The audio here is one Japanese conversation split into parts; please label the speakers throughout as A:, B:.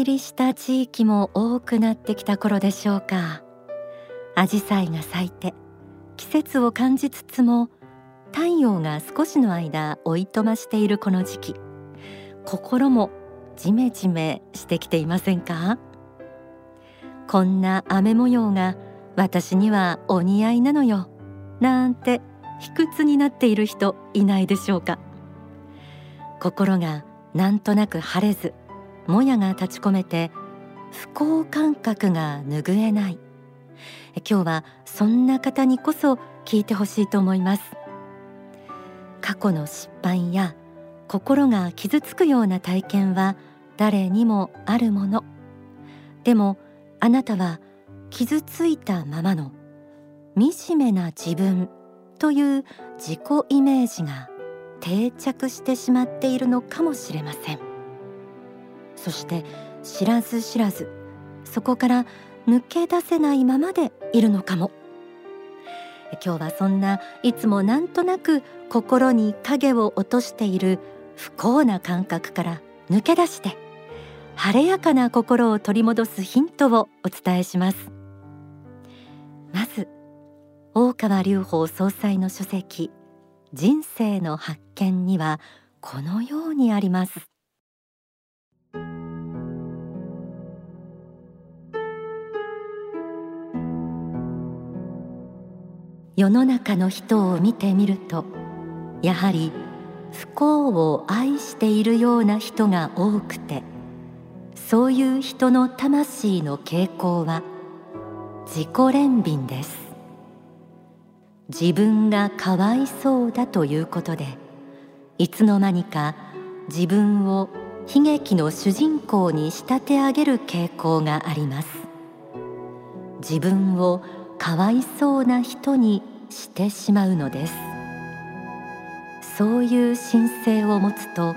A: 入りした地域も多くなってきた頃でしょうか。紫陽花が咲いて季節を感じつつも太陽が少しの間おいとましているこの時期。心もジメジメしてきていませんか？こんな雨模様が私にはお似合いなのよなんて卑屈になっている人いないでしょうか。心がなんとなく晴れずもやが立ち込めて不幸感覚が拭えない。今日はそんな方にこそ聞いてほしいと思います。過去の失敗や心が傷つくような体験は誰にもあるもの。でもあなたは傷ついたままの惨めな自分という自己イメージが定着してしまっているのかもしれません。そして知らず知らずそこから抜け出せないままでいるのかも。今日はそんないつもなんとなく心に影を落としている不幸な感覚から抜け出して晴れやかな心を取り戻すヒントをお伝えします。まず大川隆法総裁の書籍人生の発見にはこのようにあります。世の中の人を見てみるとやはり不幸を愛しているような人が多くてそういう人の魂の傾向は自己憐憫です。自分がかわいそうだということでいつの間にか自分を悲劇の主人公に仕立て上げる傾向があります。自分をかわいそうな人にしてしまうのです。そういう神聖を持つと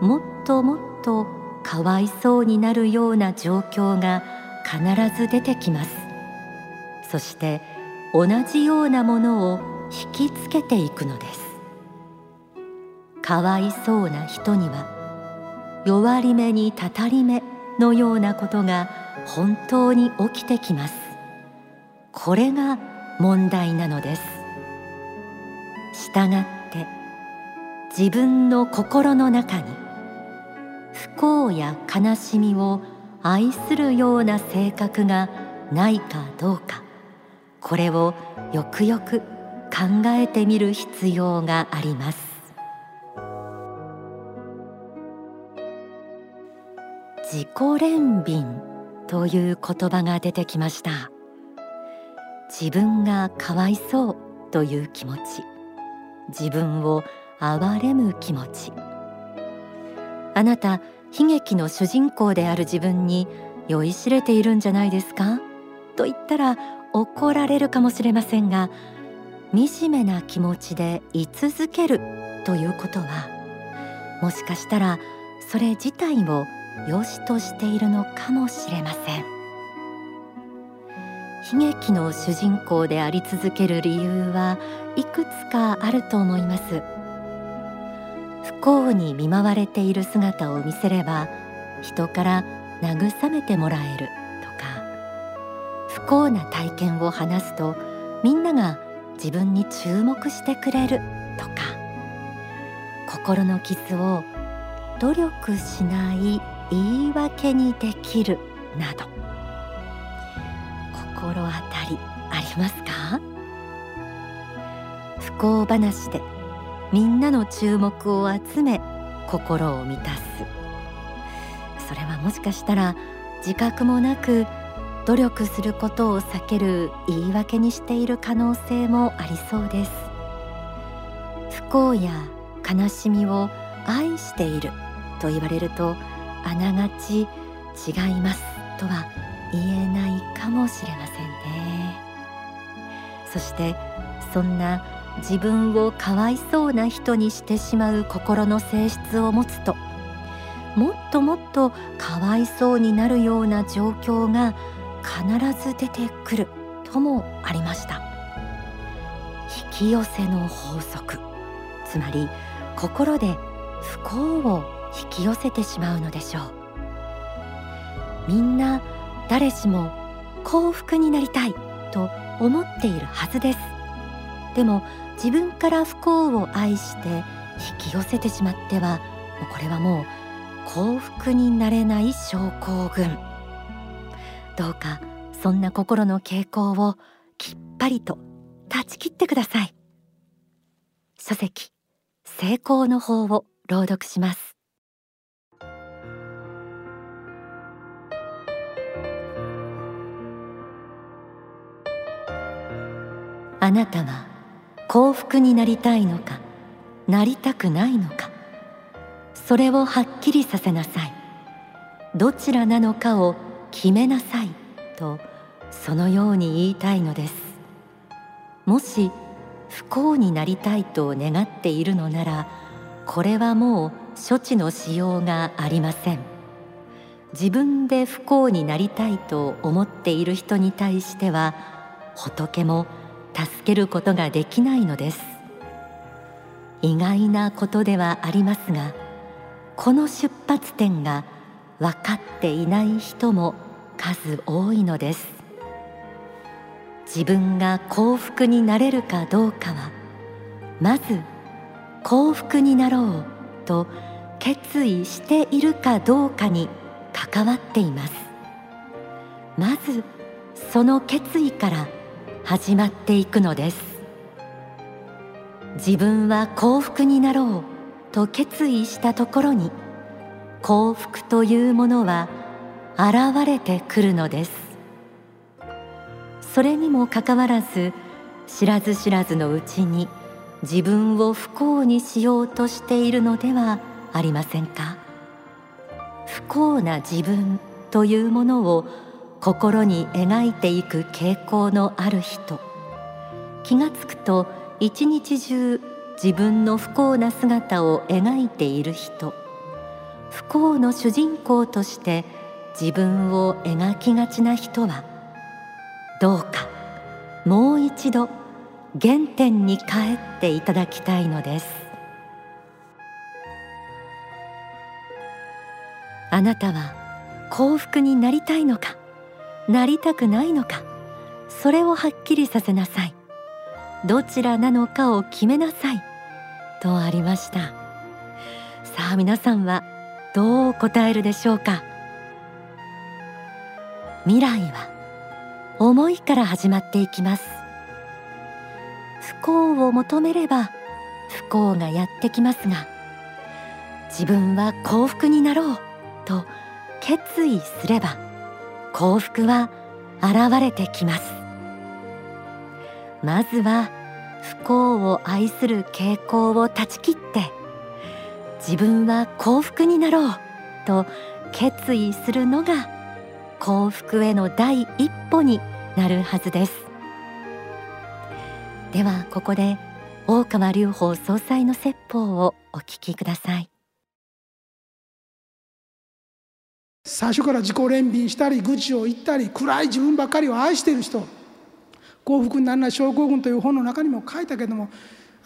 A: もっともっとかわいそうになるような状況が必ず出てきます。そして同じようなものを引きつけていくのです。かわいそうな人には弱り目にたたり目のようなことが本当に起きてきます。これが問題なのです。したがって自分の心の中に不幸や悲しみを愛するような性格がないかどうかこれをよくよく考えてみる必要があります。自己憐憫という言葉が出てきました。自分がかわいそうという気持ち。自分を憐れむ気持ち。あなた悲劇の主人公である自分に酔いしれているんじゃないですか？と言ったら怒られるかもしれませんが惨めな気持ちで居続けるということはもしかしたらそれ自体を良しとしているのかもしれません。悲劇の主人公であり続ける理由はいくつかあると思います。不幸に見舞われている姿を見せれば人から慰めてもらえるとか不幸な体験を話すとみんなが自分に注目してくれるとか心の傷を努力しない言い訳にできるなど。心当たりありますか？不幸話でみんなの注目を集め心を満たす。それはもしかしたら自覚もなく努力することを避ける言い訳にしている可能性もありそうです。不幸や悲しみを愛していると言われるとあながち違いますとは言えないかもしれませんね。そしてそんな自分をかわいそうな人にしてしまう心の性質を持つともっともっとかわいそうになるような状況が必ず出てくるともありました。引き寄せの法則つまり心で不幸を引き寄せてしまうのでしょう。みんな誰しも幸福になりたいと思っているはずです。でも自分から不幸を愛して引き寄せてしまってはこれはもう幸福になれない症候群。どうかそんな心の傾向をきっぱりと断ち切ってください。書籍成功の法を朗読します。あなたは幸福になりたいのかなりたくないのかそれをはっきりさせなさい。どちらなのかを決めなさいとそのように言いたいのです。もし不幸になりたいと願っているのならこれはもう処置のしようがありません。自分で不幸になりたいと思っている人に対しては仏も助けることができないのです。意外なことではありますがこの出発点が分かっていない人も数多いのです。自分が幸福になれるかどうかはまず幸福になろうと決意しているかどうかに関わっています。まずその決意から始まっていくのです。自分は幸福になろうと決意したところに幸福というものは現れてくるのです。それにもかかわらず知らず知らずのうちに自分を不幸にしようとしているのではありませんか。不幸な自分というものを心に描いていく傾向のある人。気がつくと一日中自分の不幸な姿を描いている人。不幸の主人公として自分を描きがちな人はどうかもう一度原点に帰っていただきたいのです。あなたは幸福になりたいのか？なりたくないのか。それをはっきりさせなさい。どちらなのかを決めなさい。とありました。さあ皆さんはどう答えるでしょうか。未来は思いから始まっていきます。不幸を求めれば不幸がやってきますが自分は幸福になろうと決意すれば幸福は現れてきます。まずは不幸を愛する傾向を断ち切って自分は幸福になろうと決意するのが幸福への第一歩になるはずです。ではここで大川隆法総裁の説法をお聞きください。
B: 最初から自己憐憫したり愚痴を言ったり暗い自分ばっかりを愛している人。幸福にならない症候群という本の中にも書いたけども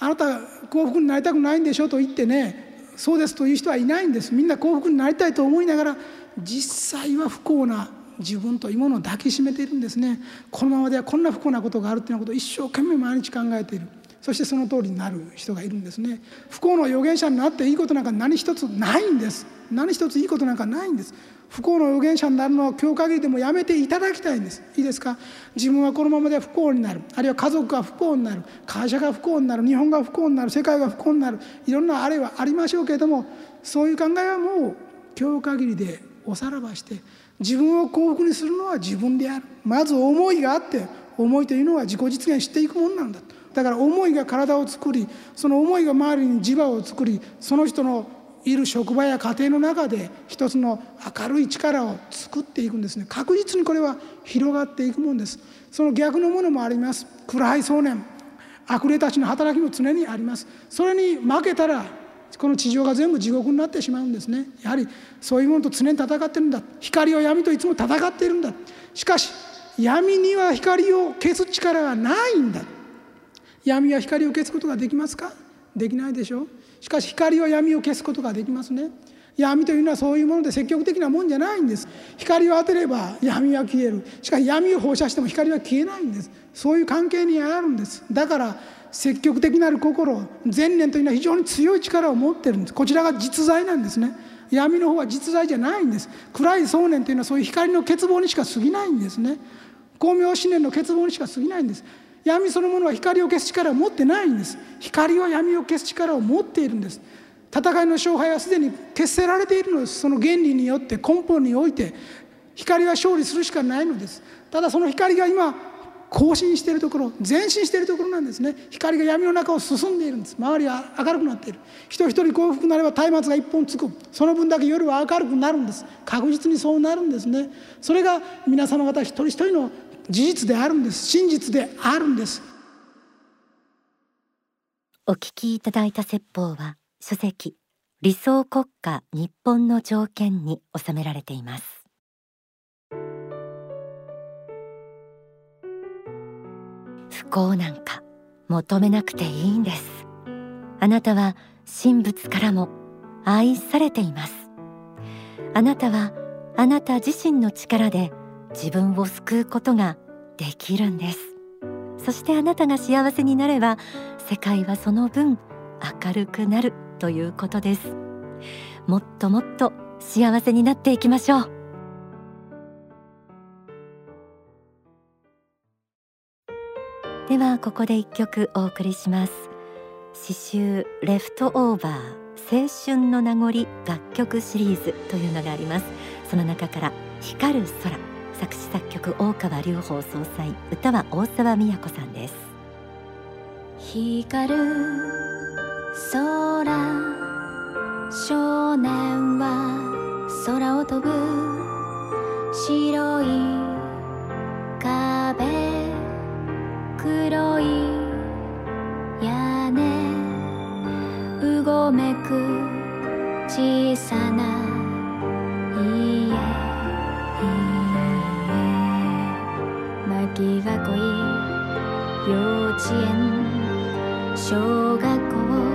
B: あなた幸福になりたくないんでしょと言ってねそうですという人はいないんです。みんな幸福になりたいと思いながら実際は不幸な自分というものを抱きしめているんですね。このままではこんな不幸なことがあるということを一生懸命毎日考えている。そしてその通りになる人がいるんですね。不幸の預言者になっていいことなんか何一つないんです。何一ついいことなんかないんです。不幸の預言者になるのは今日限りでもやめていただきたいんです。いいですか？自分はこのままで不幸になる。あるいは家族が不幸になる。会社が不幸になる。日本が不幸になる。世界が不幸になる。いろんなあれはありましょうけれどもそういう考えはもう今日限りでおさらばして自分を幸福にするのは自分である。まず思いがあって思いというのは自己実現していくものなんだだから思いが体を作りその思いが周りに磁場を作りその人のいる職場や家庭の中で一つの明るい力を作っていくんですね。確実にこれは広がっていくもんです。その逆のものもあります。暗い想念。悪霊たちの働きも常にあります。それに負けたらこの地上が全部地獄になってしまうんですね。やはりそういうものと常に戦ってるんだ。光は闇といつも戦っているんだ。しかし闇には光を消す力はないんだ。闇は光を消すことができますか？できないでしょう。しかし光は闇を消すことができますね。闇というのはそういうもので積極的なもんじゃないんです。光を当てれば闇は消える。しかし闇を放射しても光は消えないんです。そういう関係にあるんです。だから積極的なる心善念というのは非常に強い力を持ってるんです。こちらが実在なんですね。闇の方は実在じゃないんです。暗い想念というのはそういう光の欠乏にしか過ぎないんですね。光明思念の欠乏にしか過ぎないんです。闇そのものは光を消す力を持ってないんです。光は闇を消す力を持っているんです。戦いの勝敗はすでに決せられているのです。その原理によって根本において光は勝利するしかないのです。ただその光が今更新しているところ前進しているところなんですね。光が闇の中を進んでいるんです。周りは明るくなっている。人一人幸福になれば松明が一本つく。その分だけ夜は明るくなるんです。確実にそうなるんですね。それが皆様方一人一人の事実であるんです。真実であるんです。
A: お聞きいただいた説法は書籍理想国家日本の条件に収められています。不幸なんか求めなくていいんです。あなたは神仏からも愛されています。あなたはあなた自身の力で自分を救うことができるんです。そしてあなたが幸せになれば世界はその分明るくなるということです。もっともっと幸せになっていきましょう。ではここで一曲お送りします。詩集レフトオーバー青春の名残楽曲シリーズというのがあります。その中から光る空。作詞作曲大川隆法総裁歌は大沢美也子さんです。
C: 光る空少年は空を飛ぶ白い壁黒い屋根うごめく小さなが恋幼稚園小学校。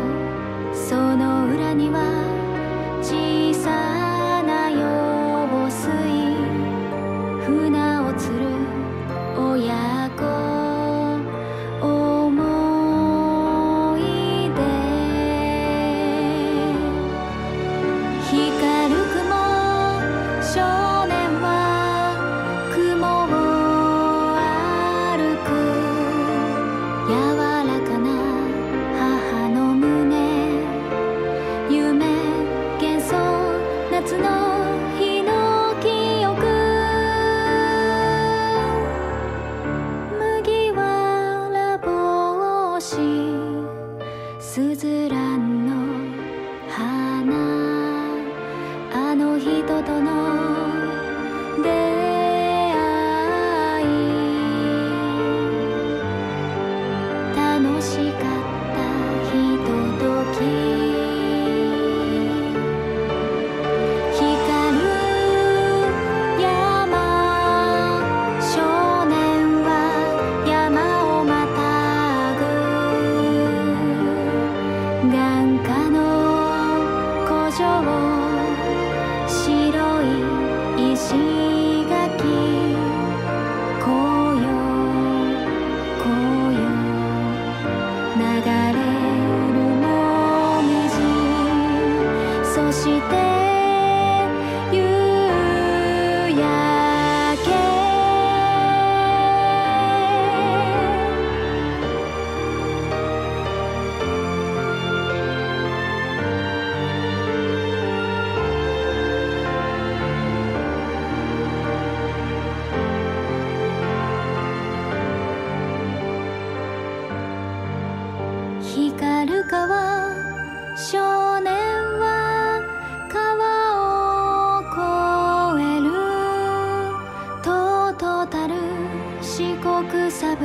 C: 三郎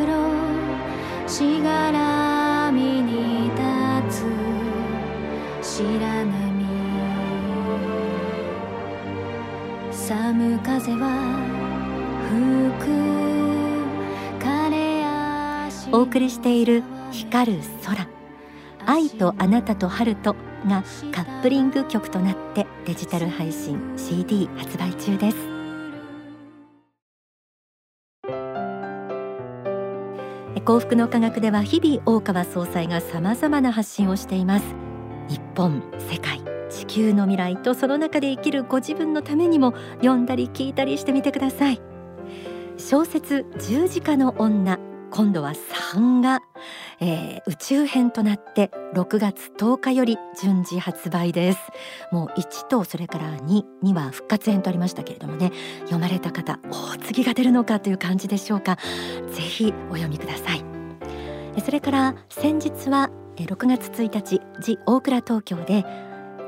C: しがらみに立つ白波寒風は吹く枯れ足
A: お送りしている光る空。愛とあなたと春とがカップリング曲となってデジタル配信 CD 発売中です。幸福の科学では日々大川総裁がさまざまな発信をしています。日本世界地球の未来とその中で生きるご自分のためにも読んだり聞いたりしてみてください。小説十字架の女。今度は3が、えー、宇宙編となって6月10日より順次発売です。もう1とそれから2には復活編とありましたけれどもね読まれた方お次が出るのかという感じでしょうか。ぜひお読みください。それから先日は6月1日ジ大倉東京で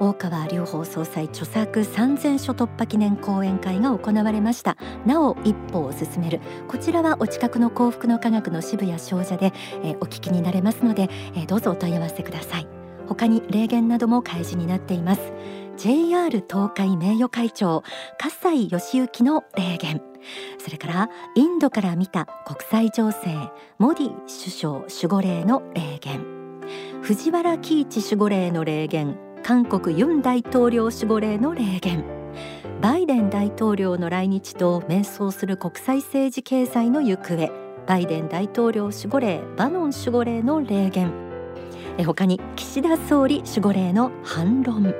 A: 大川隆法総裁著作三千書突破記念講演会が行われました。なお一歩を進める。こちらはお近くの幸福の科学の渋谷商社で、えー、お聞きになれますので、えー、どうぞお問い合わせください。他に霊言なども開示になっています。JR 東海名誉会長葛西義行の霊言。それからインドから見た国際情勢モディ首相守護霊の霊言。藤原喜一守護霊の霊言。韓国ユン大統領守護霊の霊言。バイデン大統領の来日と迷走する国際政治経済の行方。バイデン大統領守護霊バノン守護霊の霊言。他に岸田総理守護霊の反論。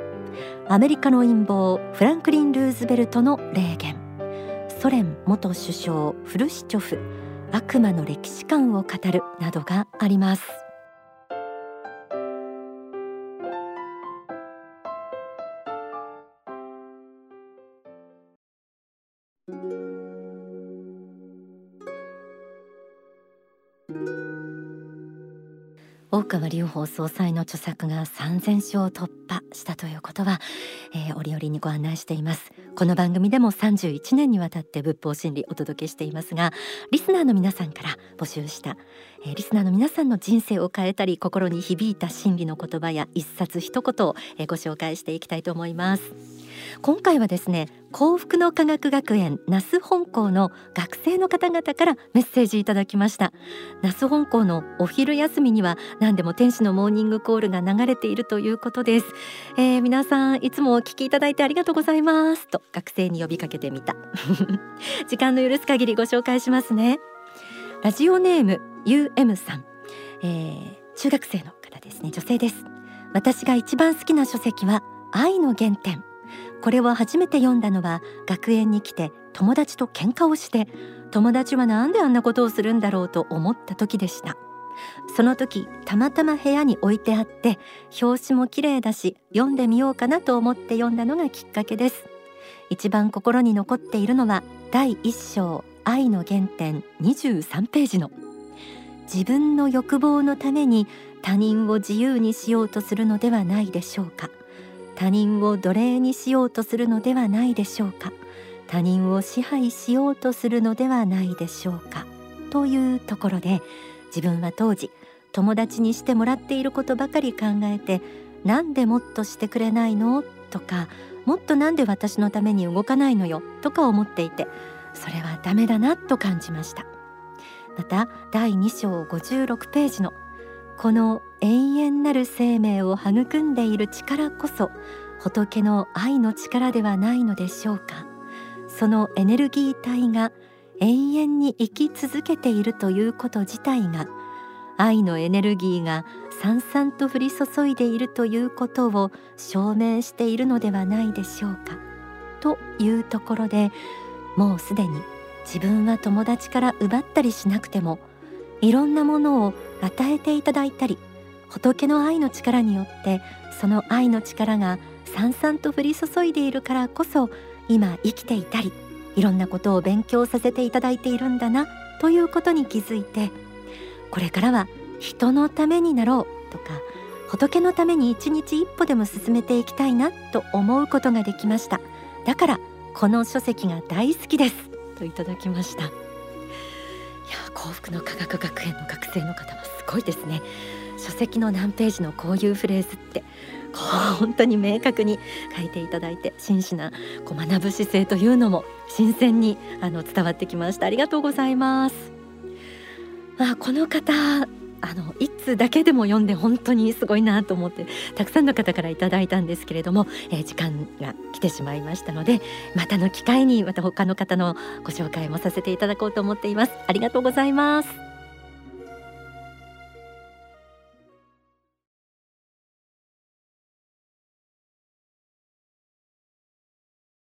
A: アメリカの陰謀フランクリン・ルーズベルトの霊言。ソ連元首相フルシチョフ。悪魔の歴史観を語るなどがあります。川隆法総裁の著作が3000章を突破したということは、えー、折々にご案内しています。この番組でも31年にわたって仏法真理お届けしていますがリスナーの皆さんから募集した、えー、リスナーの皆さんの人生を変えたり心に響いた真理の言葉や一冊一言を、え、ご紹介していきたいと思います。今回はですね幸福の科学学園那須本校の学生の方々からメッセージいただきました。那須本校のお昼休みには何でも天使のモーニングコールが流れているということです、えー、皆さんいつもお聞きいただいてありがとうございます。と学生に呼びかけてみた。時間の許す限りご紹介しますね。ラジオネーム UM さん、えー、中学生の方ですね。女性です。私が一番好きな書籍は愛の原点。これを初めて読んだのは学園に来て友達と喧嘩をして友達はなんであんなことをするんだろうと思った時でした。その時たまたま部屋に置いてあって表紙も綺麗だし読んでみようかなと思って読んだのがきっかけです。一番心に残っているのは第一章愛の原点23ページの。自分の欲望のために他人を自由にしようとするのではないでしょうか。他人を奴隷にしようとするのではないでしょうか。他人を支配しようとするのではないでしょうか。というところで自分は当時友達にしてもらっていることばかり考えてなんでもっとしてくれないの？とかもっとなんで私のために動かないのよ？とか思っていてそれはダメだなと感じました。また第2章56ページのこの永遠なる生命を育んでいる力こそ仏の愛の力ではないのでしょうか。そのエネルギー体が永遠に生き続けているということ自体が愛のエネルギーがさんさんと降り注いでいるということを証明しているのではないでしょうか。というところでもうすでに自分は友達から奪ったりしなくてもいろんなものを与えていただいたり仏の愛の力によってその愛の力がさんさんと降り注いでいるからこそ今生きていたりいろんなことを勉強させていただいているんだなということに気づいてこれからは人のためになろうとか仏のために一日一歩でも進めていきたいなと思うことができました。だからこの書籍が大好きですといただきました。や幸福の科学学園の学生の方はすごいですね。書籍の何ページのこういうフレーズって本当に明確に書いていただいて真摯なこう学ぶ姿勢というのも新鮮にあの伝わってきました。ありがとうございます。あこの方あの一通だけでも読んで本当にすごいなと思ってたくさんの方からいただいたんですけれども、えー、時間が来てしまいましたのでまたの機会にまた他の方のご紹介もさせていただこうと思っています。ありがとうございます。